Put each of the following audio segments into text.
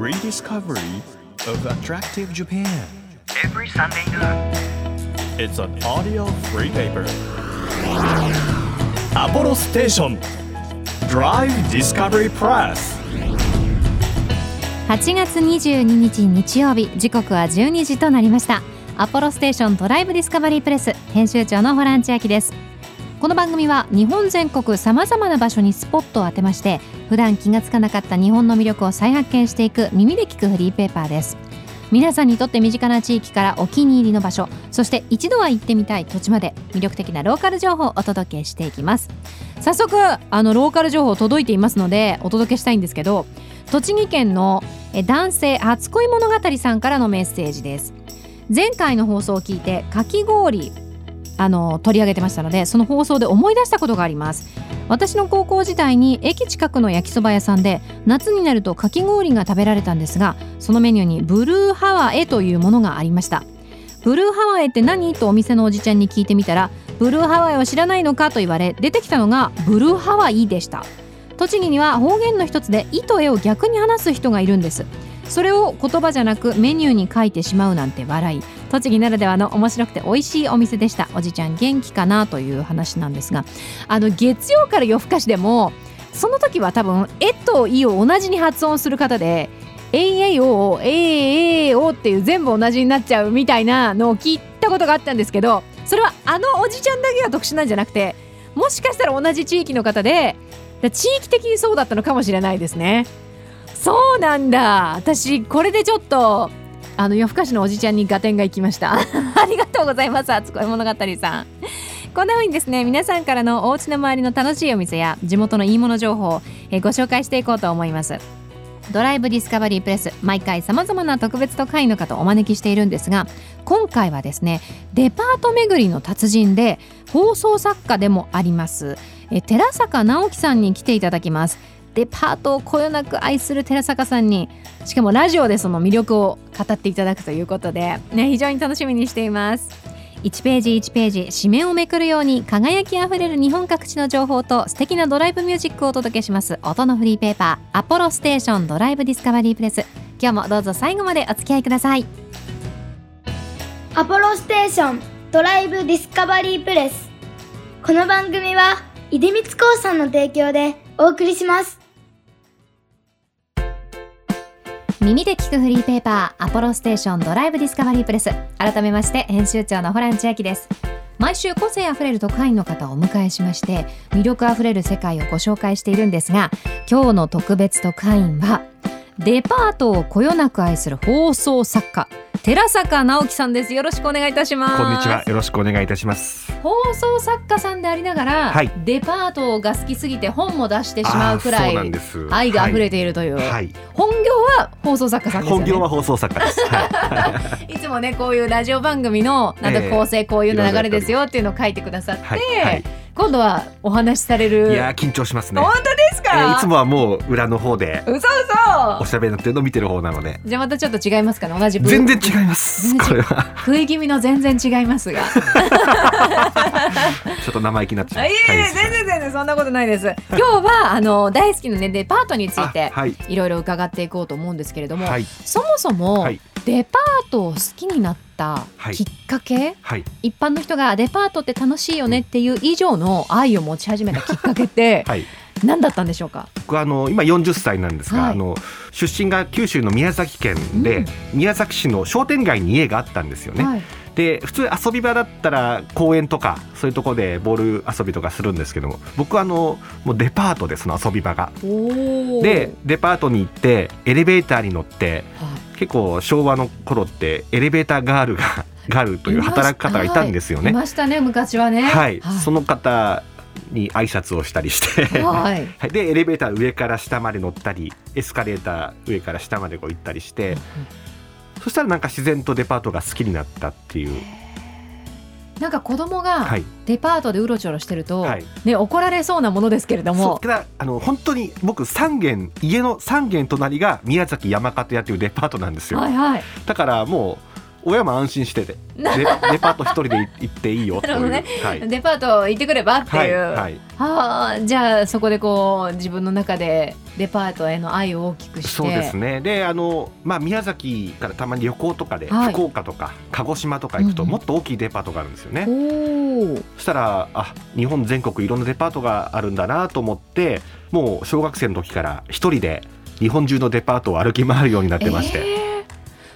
Rediscovery of Attractive Japan. Every Sunday is an audio free paper. 八月二十二日日曜日。時刻は十二時となりました。アポロステーションドライブディスカバリープレス編集長のホランチアです。この番組は日本全国さまざまな場所にスポットを当てまして普段気がつかなかった日本の魅力を再発見していく耳で聞くフリーペーパーです。皆さんにとって身近な地域からお気に入りの場所そして一度は行ってみたい土地まで魅力的なローカル情報をお届けしていきます。早速あのローカル情報届いていますのでお届けしたいんですけど栃木県の男性初恋物語さんからのメッセージです。前回の放送を聞いてかき氷あの取り上げてましたのでその放送で思い出したことがあります。私の高校時代に駅近くの焼きそば屋さんで夏になるとかき氷が食べられたんですがそのメニューにブルーハワイというものがありました。ブルーハワイって何？とお店のおじちゃんに聞いてみたらブルーハワイを知らないのかと言われ出てきたのがブルーハワイでした。栃木には方言の一つで「い」と「え」を逆に話す人がいるんです。それを言葉じゃなくメニューに書いてしまうなんて笑い。栃木ならではの面白くて美味しいお店でしたおじちゃん元気かなという話なんですがあの月曜から夜更かしでもその時は多分「え」と「い」を同じに発音する方で「えいえいおーえいえいお」っていう全部同じになっちゃうみたいなのを聞いたことがあったんですけどそれはあのおじちゃんだけが特殊なんじゃなくてもしかしたら同じ地域の方で地域的にそうだったのかもしれないですね。そうなんだ私これでちょっとあの夜更かしのおじちゃんに合点がいきました。ありがとうございます初恋物語さん。こんな風にですね皆さんからのお家の周りの楽しいお店や地元のいいもの情報をえご紹介していこうと思います。ドライブディスカバリープレス毎回さまざまな特別特派員の方をお招きしているんですが今回はですねデパート巡りの達人で放送作家でもあります。え寺坂直樹さんに来ていただきます。デパートをこよなく愛する寺坂さんにしかもラジオでその魅力を語っていただくということで、ね、非常に楽しみにしています。1ページ1ページ紙面をめくるように輝きあふれる日本各地の情報と素敵なドライブミュージックをお届けします。音のフリーペーパーアポロステーションドライブディスカバリープレス。今日もどうぞ最後までお付き合いください。アポロステーションドライブディスカバリープレス。この番組は出光興産の提供でお送りします。耳で聞くフリーペーパーアポロステーションドライブディスカバリープレス。改めまして編集長のホラン千秋です。毎週個性あふれる特派員の方をお迎えしまして魅力あふれる世界をご紹介しているんですが今日の特別特派員はデパートをこよなく愛する放送作家寺坂直樹さんですよろしくお願いいたしますこんにちは。よろしくお願いいたします。放送作家さんでありながら、はいデパートが好きすぎて本も出してしまうくらい。愛が溢れているという、はい。はい。本業は放送作家さんですよね本業は放送作家です。はい つもねこういうラジオ番組のなんかええ構成こういう流れですよっていうのを書いてくださって、はい。はい。今度はお話しされるいやー緊張しますね。本当ですえか、ーいつもはもう裏の方で嘘お嘘しゃべりになってるのを見てる方なので。じゃあまたちょっと違いますかね同じ部全然違います。これは食い気味の全然違いますが ちょっと生意気になっちゃう。いえ全然全然そんなことないです今日はあの大好きなねデパートについてあはい。いろいろ伺っていこうと思うんですけれども、はい。そもそも、はいデパートを好きになったはい。きっかけ、はい。一般の人がデパートって楽しいよねっていう以上の愛を持ち始めたきっかけってはい。何だったんでしょうか？僕はあの今40歳なんですが、はい。あの出身が九州の宮崎県で、うん。宮崎市の商店街に家があったんですよね。はい。で普通遊び場だったら公園とかそういうところでボール遊びとかするんですけども僕はあのもうデパートでその遊び場が。でデパートに行ってエレベーターに乗ってはい結構昭和の頃ってエレベーターガールが ガールという働く方がいたんですよね。い。ましたね昔はね。はい、はい。その方に挨拶をしたりして。はい。はい、でエレベーター上から下まで乗ったりエスカレーター上から下までこう行ったりして、そしたらなんか自然とデパートが好きになったっていう、なんか子供がはい。デパートでうろちょろしてると、はい、ね怒られそうなものですけれども。あの本当に僕3軒家の3軒隣が宮崎山形屋というデパートなんですよ、はいはい。だからも親も安心してて。デデパート一人で行っていいよ。ね。はい。デパート行ってくればっていう、はいはい。はあじゃあそこでこう自分の中でデパートへの愛を大きくして。そうですね。であの、まあ、宮崎からたまに旅行とかで、はい。福岡とか鹿児島とか行くと、うん。うんもっと大きいデパートがあるんですよね、そしたらあ日本全国いろんなデパートがあるんだなと思ってもう小学生の時から一人で日本中のデパートを歩き回るようになってまして、えー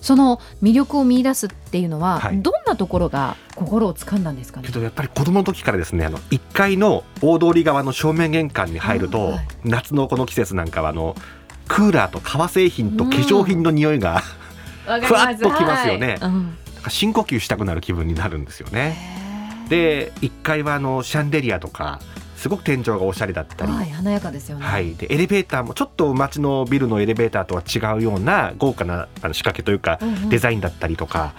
その魅力を見出すっていうのは、はい。どんなところが心を掴んだんですかね？けどやっぱり子供の時からですねあの1階の大通り側の正面玄関に入ると、はい夏のこの季節なんかはあのクーラーと革製品と化粧品の匂いが、わかりふわっときますよね。はい。うん。深呼吸したくなる気分になるんですよね。で1階はあのシャンデリアとかすごく天井がおしゃれだったり、はい華やかですよね、はい、でエレベーターもちょっと街のビルのエレベーターとは違うような豪華なあの仕掛けというかうんうん。デザインだったりとか、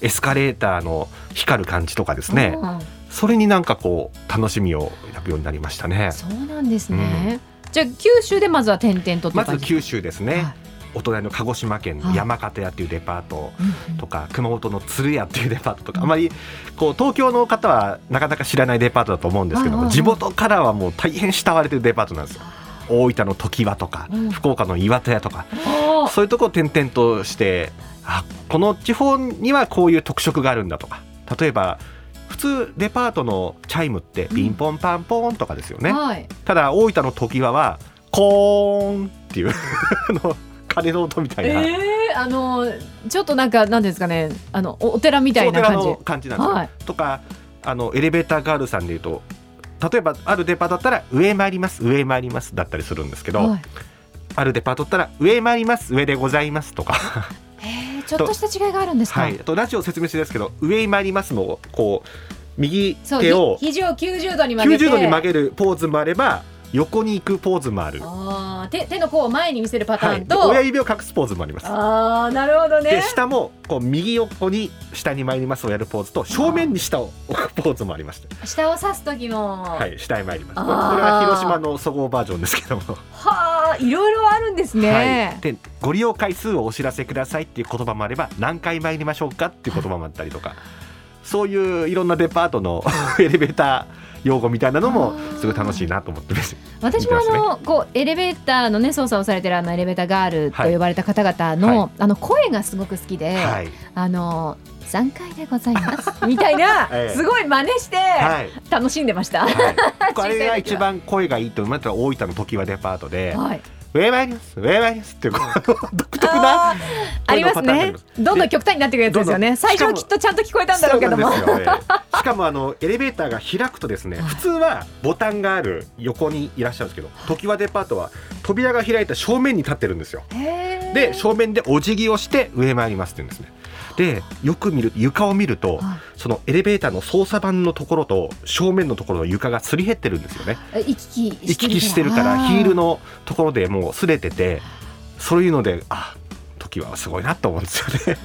エスカレーターの光る感じとかですね、うんそれになんかこう楽しみを抱くようになりましたね。そうなんですね、じゃあ九州でまずは点々とってまず九州ですね、はいお隣の鹿児島県の山形屋っていうデパートうんうん。とか、熊本の鶴屋っていうデパートとか、あまりこう東京の方はなかなか知らないデパートだと思うんですけども、地元からはもう大変慕われてるデパートなんですよ。大分の常盤とか、うん。福岡の岩戸屋とか、そういうとこを転々としてあこの地方にはこういう特色があるんだとか。例えば普通デパートのチャイムってピンポンパンポーンとかですよね、はい。ただ大分の常盤はコーンっていう 鐘の音みたいな、えー、あのちょっとなんかなんですかね。あのおお寺みたいな感じ。そうお寺の感じなんですよ、はい。とかあのエレベーターガールさんでいうと例えばあるデパートだったら上へ参ります上へ参りますだったりするんですけど、はい。あるデパートだったら上へ参ります上でございますとか。えー、ちょっとした違いがあるんですか、はい、あとラジオ説明してですけど上に参りますのをこう右手をひ肘を90度に曲げて。90度に曲げるポーズもあれば横に行くポーズもある、あー手手の甲を前に見せるパタはい、ーンと、で親指を隠すポーズもあります。ああなるほどでね下もこう右横に下に参りますをやるポーズと正面に下を置くポーズもありまして、下を指す時のははい、下へ参ります。これは広島のそごうバージョンですけども、あいろいろあるんですね、はい、でご利用回数をお知らせくださいっていう言葉もあれば何回参りましょうかっていう言葉もあったりとか。そういういろんなデパートの エレベーター用語みたいなのもすごい楽しいなと思ってます。私もあの、こうエレベーターのね操作をされてるあのエレベーターガールと呼ばれた方々の、はい。あの声がすごく好きで、はい、あの3階でございます みたいな、ええ。すごい真似してはい。楽しんでました。はい、これが一番声がいいと思ったら大分の常盤デパートではい、「上参ります上参ります」っていうこの独特なあー。ありますね。声のパターンがあります。どんどん極端になってくるやつですよね。最初はきっとちゃんと聞こえたんだろうけども。しかもあのエレベーターが開くとですねはい普通はボタンがある横にいらっしゃるんですけど常盤デパートは扉が開いた正面に立ってるんですよ。で正面でお辞儀をして上参りますって言うんですねでよく見る床を見るとはい。そのエレベーターの操作盤のところと正面のところの床がすり減ってるんですよね。え行き来してるから。ヒールのところでもう擦れててそういうのであ時はすごいなと思うんですよね。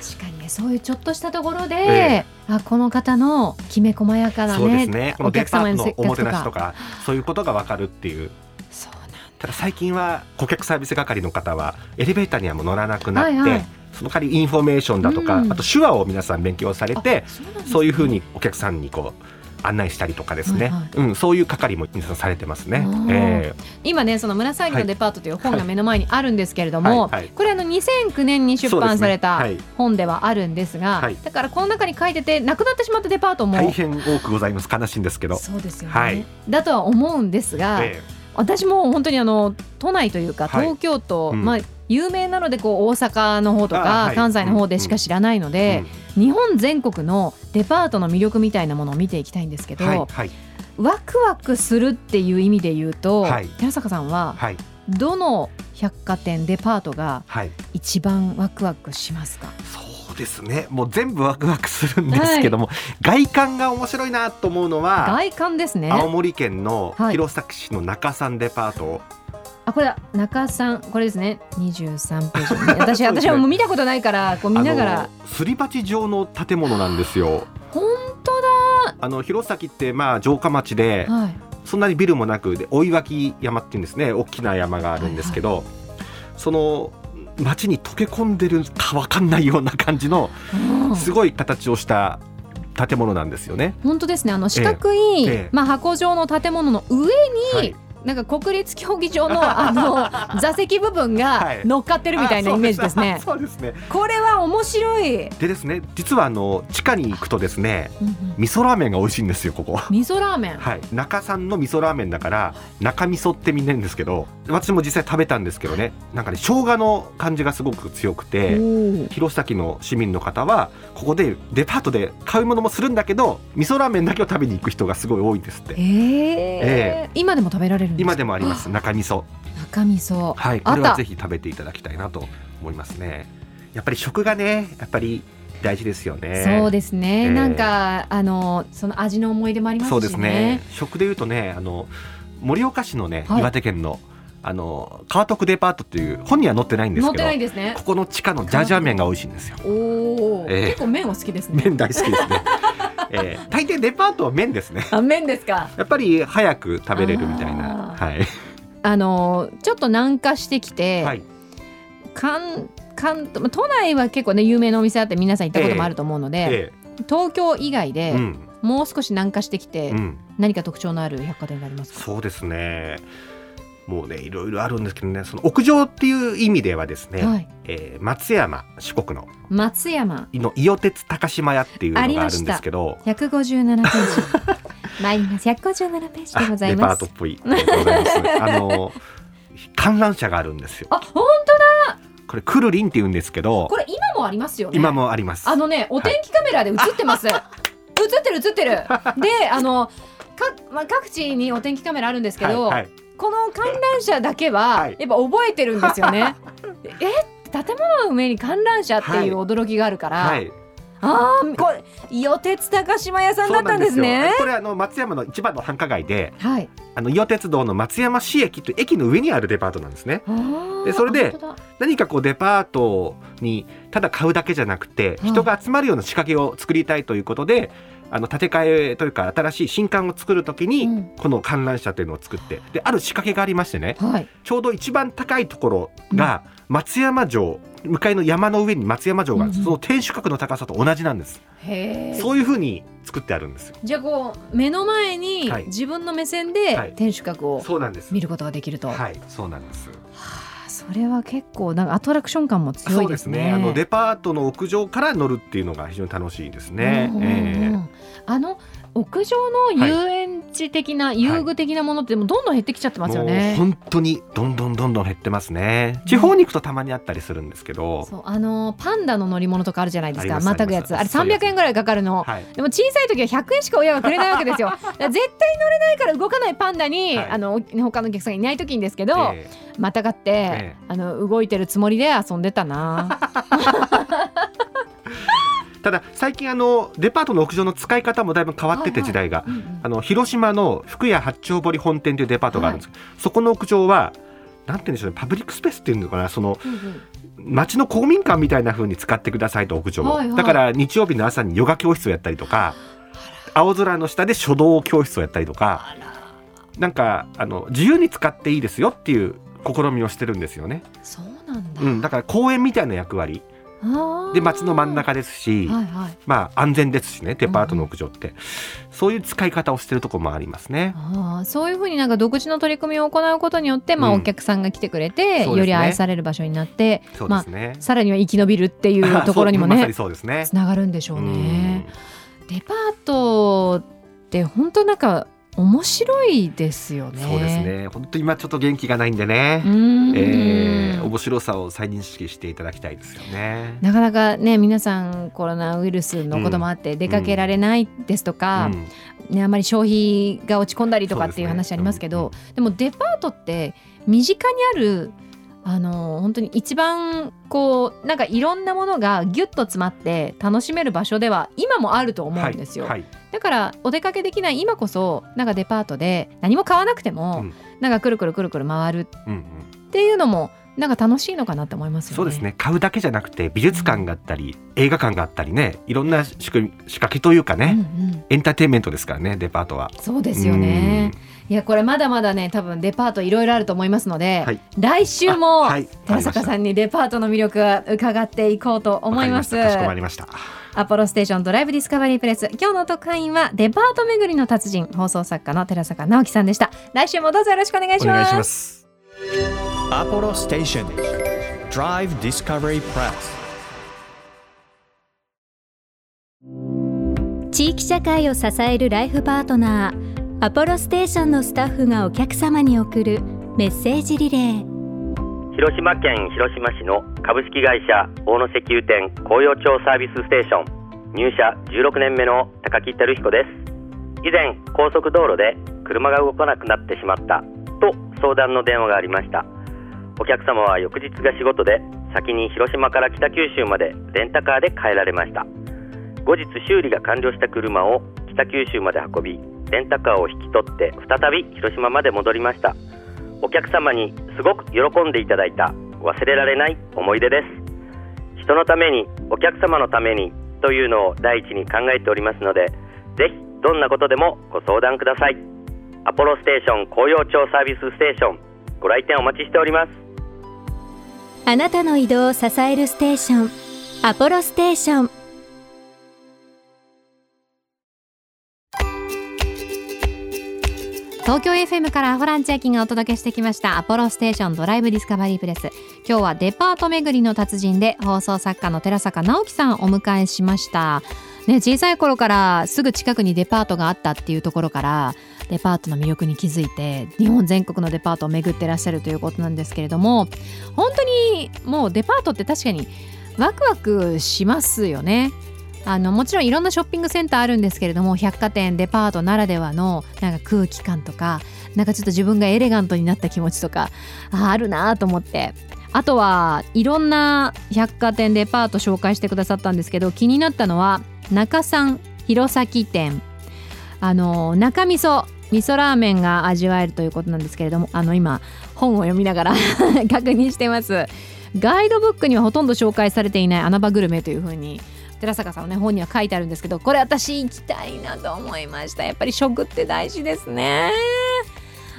確かにねそういうちょっとしたところで、えあこの方のきめ細やかなそうですね。ねこのおデパートのおもてなしとかそういうことがわかるっていう。そうなんただ最近は顧客サービス係の方はエレベーターにはもう乗らなくなって、はいはいその代わりインフォメーションだとか、うん。あと手話を皆さん勉強されてあそういうふうにお客さんにこう案内したりとかですね、はいはい。うん、そういう係も皆さんされてますね。あ。ー。え今ねその紫のデパートという本が目の前にあるんですけれども、はい。はい。これあの2009年に出版された本ではあるんですがはい。だからこの中に書いててなくなってしまったデパートもー大変多くございます。悲しいんですけど。そうですよね、はい。だとは思うんですが、え私も本当にあの都内というかはい。東京都、うん。まあ有名なのでこう大阪の方とあかはい。関西の方でしか知らないのえで、日本全国のデパートの魅力みたいなものを見ていきたいんですけど、うんはい。はい。ワクワクするっていう意味で言うと、はい。寺坂さんははい。どの百貨店デパートがはい。一番ワクワクしますか？そうですね。もう全部ワクワクするんですけども、外観が面白いなと思うのは外観ですね。青森県のはい。弘前市の中山デパート、あこれだ中さんこれですね。23ページ、ね、私ね私はもう見たことないからこう見ながら。すり鉢状の建物なんですよ。本当あの弘前ってまあ城下町でだはい。そんなにビルもなくで追脇山っていうんですね。大きな山があるんですけど、その町に溶け込んでるかわかんないような感じのすごい形をした建物なんですよね。本当ですね。あの四角い、ええ。まあ、箱状の建物の上に、はいなんか国立競技場のあの 座席部分がはい。乗っかってるみたいなイメージです。ね。あそうですそうですね。これは面白い、でですね、実はあの地下に行くとですね、うんうん。味噌ラーメンが美味しいんですよここ。味噌ラーメン、はい、中産の味噌ラーメンだから中味噌ってみんな言うんですけど私も実際食べたんですけどねなんかね生姜の感じがすごく強くて弘前の市民の方はここでデパートで買うものもするんだけど味噌ラーメンだけを食べに行く人がすごい多いんですって。えー今でも食べられる今でもあります中味噌。中味噌。はいこれはぜひ食べていただきたいなと思いますね。やっぱり食がねやっぱり大事ですよね。そうですね、ええ。なんかあのその味の思い出もありますしね。そうですね。食でいうとねあの盛岡市のね、はい。岩手県のあの川徳デパートっていう本には載ってないんです乗ってけどないんですね。ここの地下のジャージャー麺が美味しいんですよ。おお、ええ。結構麺お好きですね。麺大好きですね、えー、大抵デパートは麺ですね。あ麺ですか。やっぱり早く食べれるみたいな。あはい、あのちょっと南下してきて、はい、関関まあ都内は結構ね有名なお店あって皆さん行ったこともあると思うので、え東京以外えで、うん。もう少し南下してきて、うん。何か特徴のある百貨店がありますか？そうですね。もうねいろいろあるんですけどねその屋上っていう意味ではですね、はい、えー松山四国の松山。の伊予鉄高島屋っていうのがあるんですけど157ページ参ります157ページでございます。す。あの観覧車があるんですよ。あ本これクルリンって言うんですけど当これ今もありますよね。今もあります。あのねお天気カメラで映ってます、映ってる映ってる。であのか、まあ、各地にお天気カメラあるんですけど、はいはい。この観覧車だけははい。やっぱ覚えてるんですよね。え建物の上に観覧車っていう驚きがあるから、はいああこれ伊予鉄高島屋さんだったんですねよ。これあの松山の一番の繁華街ではい。あの伊予鉄道の松山市駅という駅の上にあるデパートなんですねでそれで何かこうデパートにただ買うだけじゃなくてはい人が集まるような仕掛けを作りたいということであの建て替えというか新しい新館を作るときに、うんこの観覧車というのを作ってである仕掛けがありましてねはい。ちょうど一番高いところが松山城向かいの山の上に松山城がその天守閣の高さと同じなんです。そういう風に作ってあるんですよ。じゃあこう目の前にはい。自分の目線はでい。天守閣をそうなんです。見ることができると。ははい。そうなんです。あそれは結構なんかアトラクション感も強そいうでね。ですすね。あのデパートの屋上から乗るっていうのが非常に楽しいですね。え。あの屋上の遊園地的な、遊具的なものってもうどんどん減ってきちゃってえますよね。本当にどんどんどんどん減ってますね。地方に行くとたまにあったりするんですけど。そうあのパンダの乗り物とかあるじゃないですか。またぐやつ。あれありますそういうやつ。300円ぐらいかかるの。はい。でも小さい時は100円しか親がくれないわけですよ。絶対乗れないから動かないパンダに、はい。あの他のお客さんがいない時にですけど、ええ。またがって、え。あの動いてるつもりで遊んでたな。ただ最近あのデパートの屋上の使い方もだいぶ変わってて時代が。あの広島の福屋八丁堀本店というデパートがあるんですけど、そこの屋上はなんて言うんでしょうねパブリックスペースっていうのかなその町の公民館みたいな風に使ってくださいと屋上を、はいはい。だから日曜日の朝にヨガ教室をやったりとか青空の下で書道教室をやったりとかなんかあの自由に使っていいですよっていう試みをしてるんですよね、そうなんだ。うん、だから公園みたいな役割で街の真ん中ですし、はいはい。まあ安全ですしねデパートの屋上って、そういう使い方をしてるところもありますね。ああそういうふうになんか独自の取り組みを行うことによって、まあ、うんお客さんが来てくれて、ねより愛される場所になって、まあそうですね。さらには生き延びるっていうところにもね まさにそうですね。つながるんでしょうね。デパートって本当なんか面白いですよね。うんそうです。ね。本当今ちょっと元気がないんでねう。ん、えー面白さを再認識していただきたいですよね。なかなかね皆さんコロナウイルスのこともあって出かけられないですとか、うんね、あまり消費が落ち込んだりとかっていう話ありますけどうんでもデパートって身近にあるあの本当に一番こうなんかいろんなものがギュッと詰まって楽しめる場所では今もあると思うんですよ、はいはい。だからお出かけできない今こそなんかデパートで何も買わなくても、うん。なんかくるくるくるくる回るうんうん。っていうのもなんか楽しいのかなって思いますよね。そうですね。買うだけじゃなくて美術館があったり映画館があったりね。いろんな仕組み仕掛けというかうんね、うん。エンターテインメントですからねデパートは。そうですよね。いやこれまだまだね多分デパートいろいろあると思いますので、はい。来週も、寺坂さんにデパートの魅力を伺っていこうと思います。わかしこまりました。アポロステーションドライブディスカバリープレス。今日の特派員はデパート巡りの達人放送作家の寺坂直樹さんでした。来週もどうぞよろしくお願いします。お願いしますアポロステーション Drive Discovery Press. 地域社会を支えるライフパートナーアポロステーションのスタッフがお客様に送るメッセージリレー。広島県広島市の株式会社大野石油店紅葉町サービスステーション。入社16年目の高木照彦です。以前高速道路で車が動かなくなってしまったと相談の電話がありました。お客様は翌日が仕事で先に広島から北九州までレンタカーで帰られました。後日修理が完了した車を北九州まで運びレンタカーを引き取って再び広島まで戻りました。お客様にすごく喜んでいただいた忘れられない思い出です。人のためにお客様のためにというのを第一に考えておりますのでぜひどんなことでもご相談ください。アポロステーション紅葉町サービスステーション。ご来店お待ちしております。あなたの移動を支えるステーション。アポロステーション東京 FM からホランチャキがお届けしてきました。アポロステーションドライブディスカバリープレス。今日はデパート巡りの達人で放送作家の寺坂直樹さんをお迎えしました。ね、小さい頃からすぐ近くにデパートがあったっていうところからデパートの魅力に気づいて日本全国のデパートを巡ってらっしゃるということなんですけれども本当にもうデパートって確かにワクワクしますよね。あのもちろんいろんなショッピングセンターあるんですけれども百貨店デパートならではのなんか空気感とかなんかちょっと自分がエレガントになった気持ちとかああるなと思って。あとはいろんな百貨店デパート紹介してくださったんですけど気になったのは中山弘前店。あの中味噌味噌ラーメンが味わえるということなんですけれどもあの今本を読みながら 確認してます。ガイドブックにはほとんど紹介されていない穴場グルメというふうに寺坂さんのね本には書いてあるんですけどこれ私行きたいなと思いました。やっぱり食って大事ですね。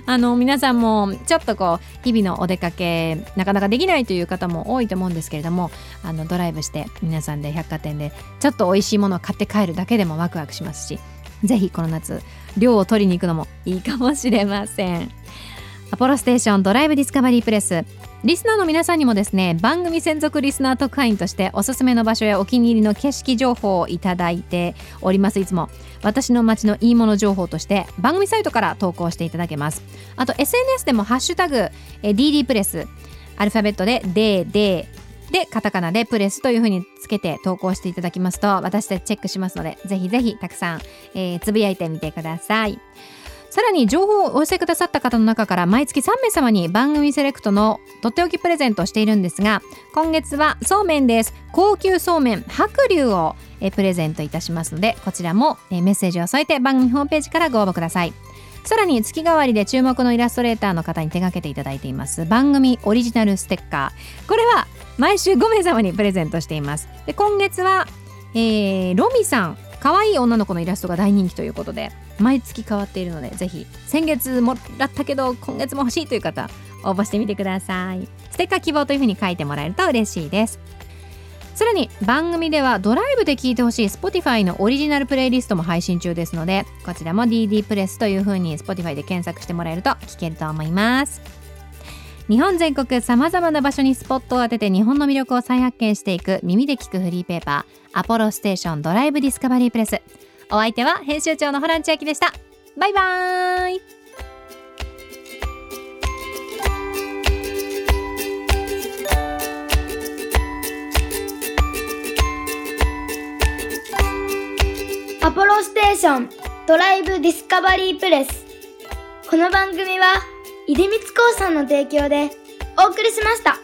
あの皆さんもちょっとこう日々のお出かけなかなかできないという方も多いと思うんですけれどもあのドライブして皆さんで百貨店でちょっと美味しいものを買って帰るだけでもワクワクしますしぜひこの夏量を取りに行くのもいいかもしれません。アポロステーションドライブディスカバリープレス。リスナーの皆さんにもですね番組専属リスナー特派員としておすすめの場所やお気に入りの景色情報をいただいております。いつも私の街のいいもの情報として番組サイトから投稿していただけます。あと SNS でもハッシュタグ DD プレスアルファベットで DD でカタカナでプレスというふうにつけて投稿していただきますと私たちチェックしますのでぜひぜひたくさん、えーつぶやいてみてください。さらに情報をお寄せくださった方の中から毎月3名様に番組セレクトのとっておきプレゼントをしているんですが今月はそうめんです。高級そうめん白龍をえプレゼントいたしますのでこちらもえメッセージを添えて番組ホームページからご応募ください。さらに月替わりで注目のイラストレーターの方に手掛けていただいています番組オリジナルステッカー。これは毎週5名様にプレゼントしています。で今月は、えーロミさん。可愛い女の子のイラストが大人気ということで毎月変わっているのでぜひ先月もらったけど今月も欲しいという方応募してみてください。ステッカー希望というふうに書いてもらえると嬉しいです。さらに番組ではドライブで聴いてほしい Spotify のオリジナルプレイリストも配信中ですのでこちらも DD プレスというふうに Spotify で検索してもらえると聴けると思います。日本全国さまざまな場所にスポットを当てて日本の魅力を再発見していく耳で聞くフリーペーパーアポロステーションドライブディスカバリープレス。お相手は編集長のホラン千秋でした。バイバーイ。アポロステーションドライブディスカバリープレス。この番組は出光興産の提供でお送りしました。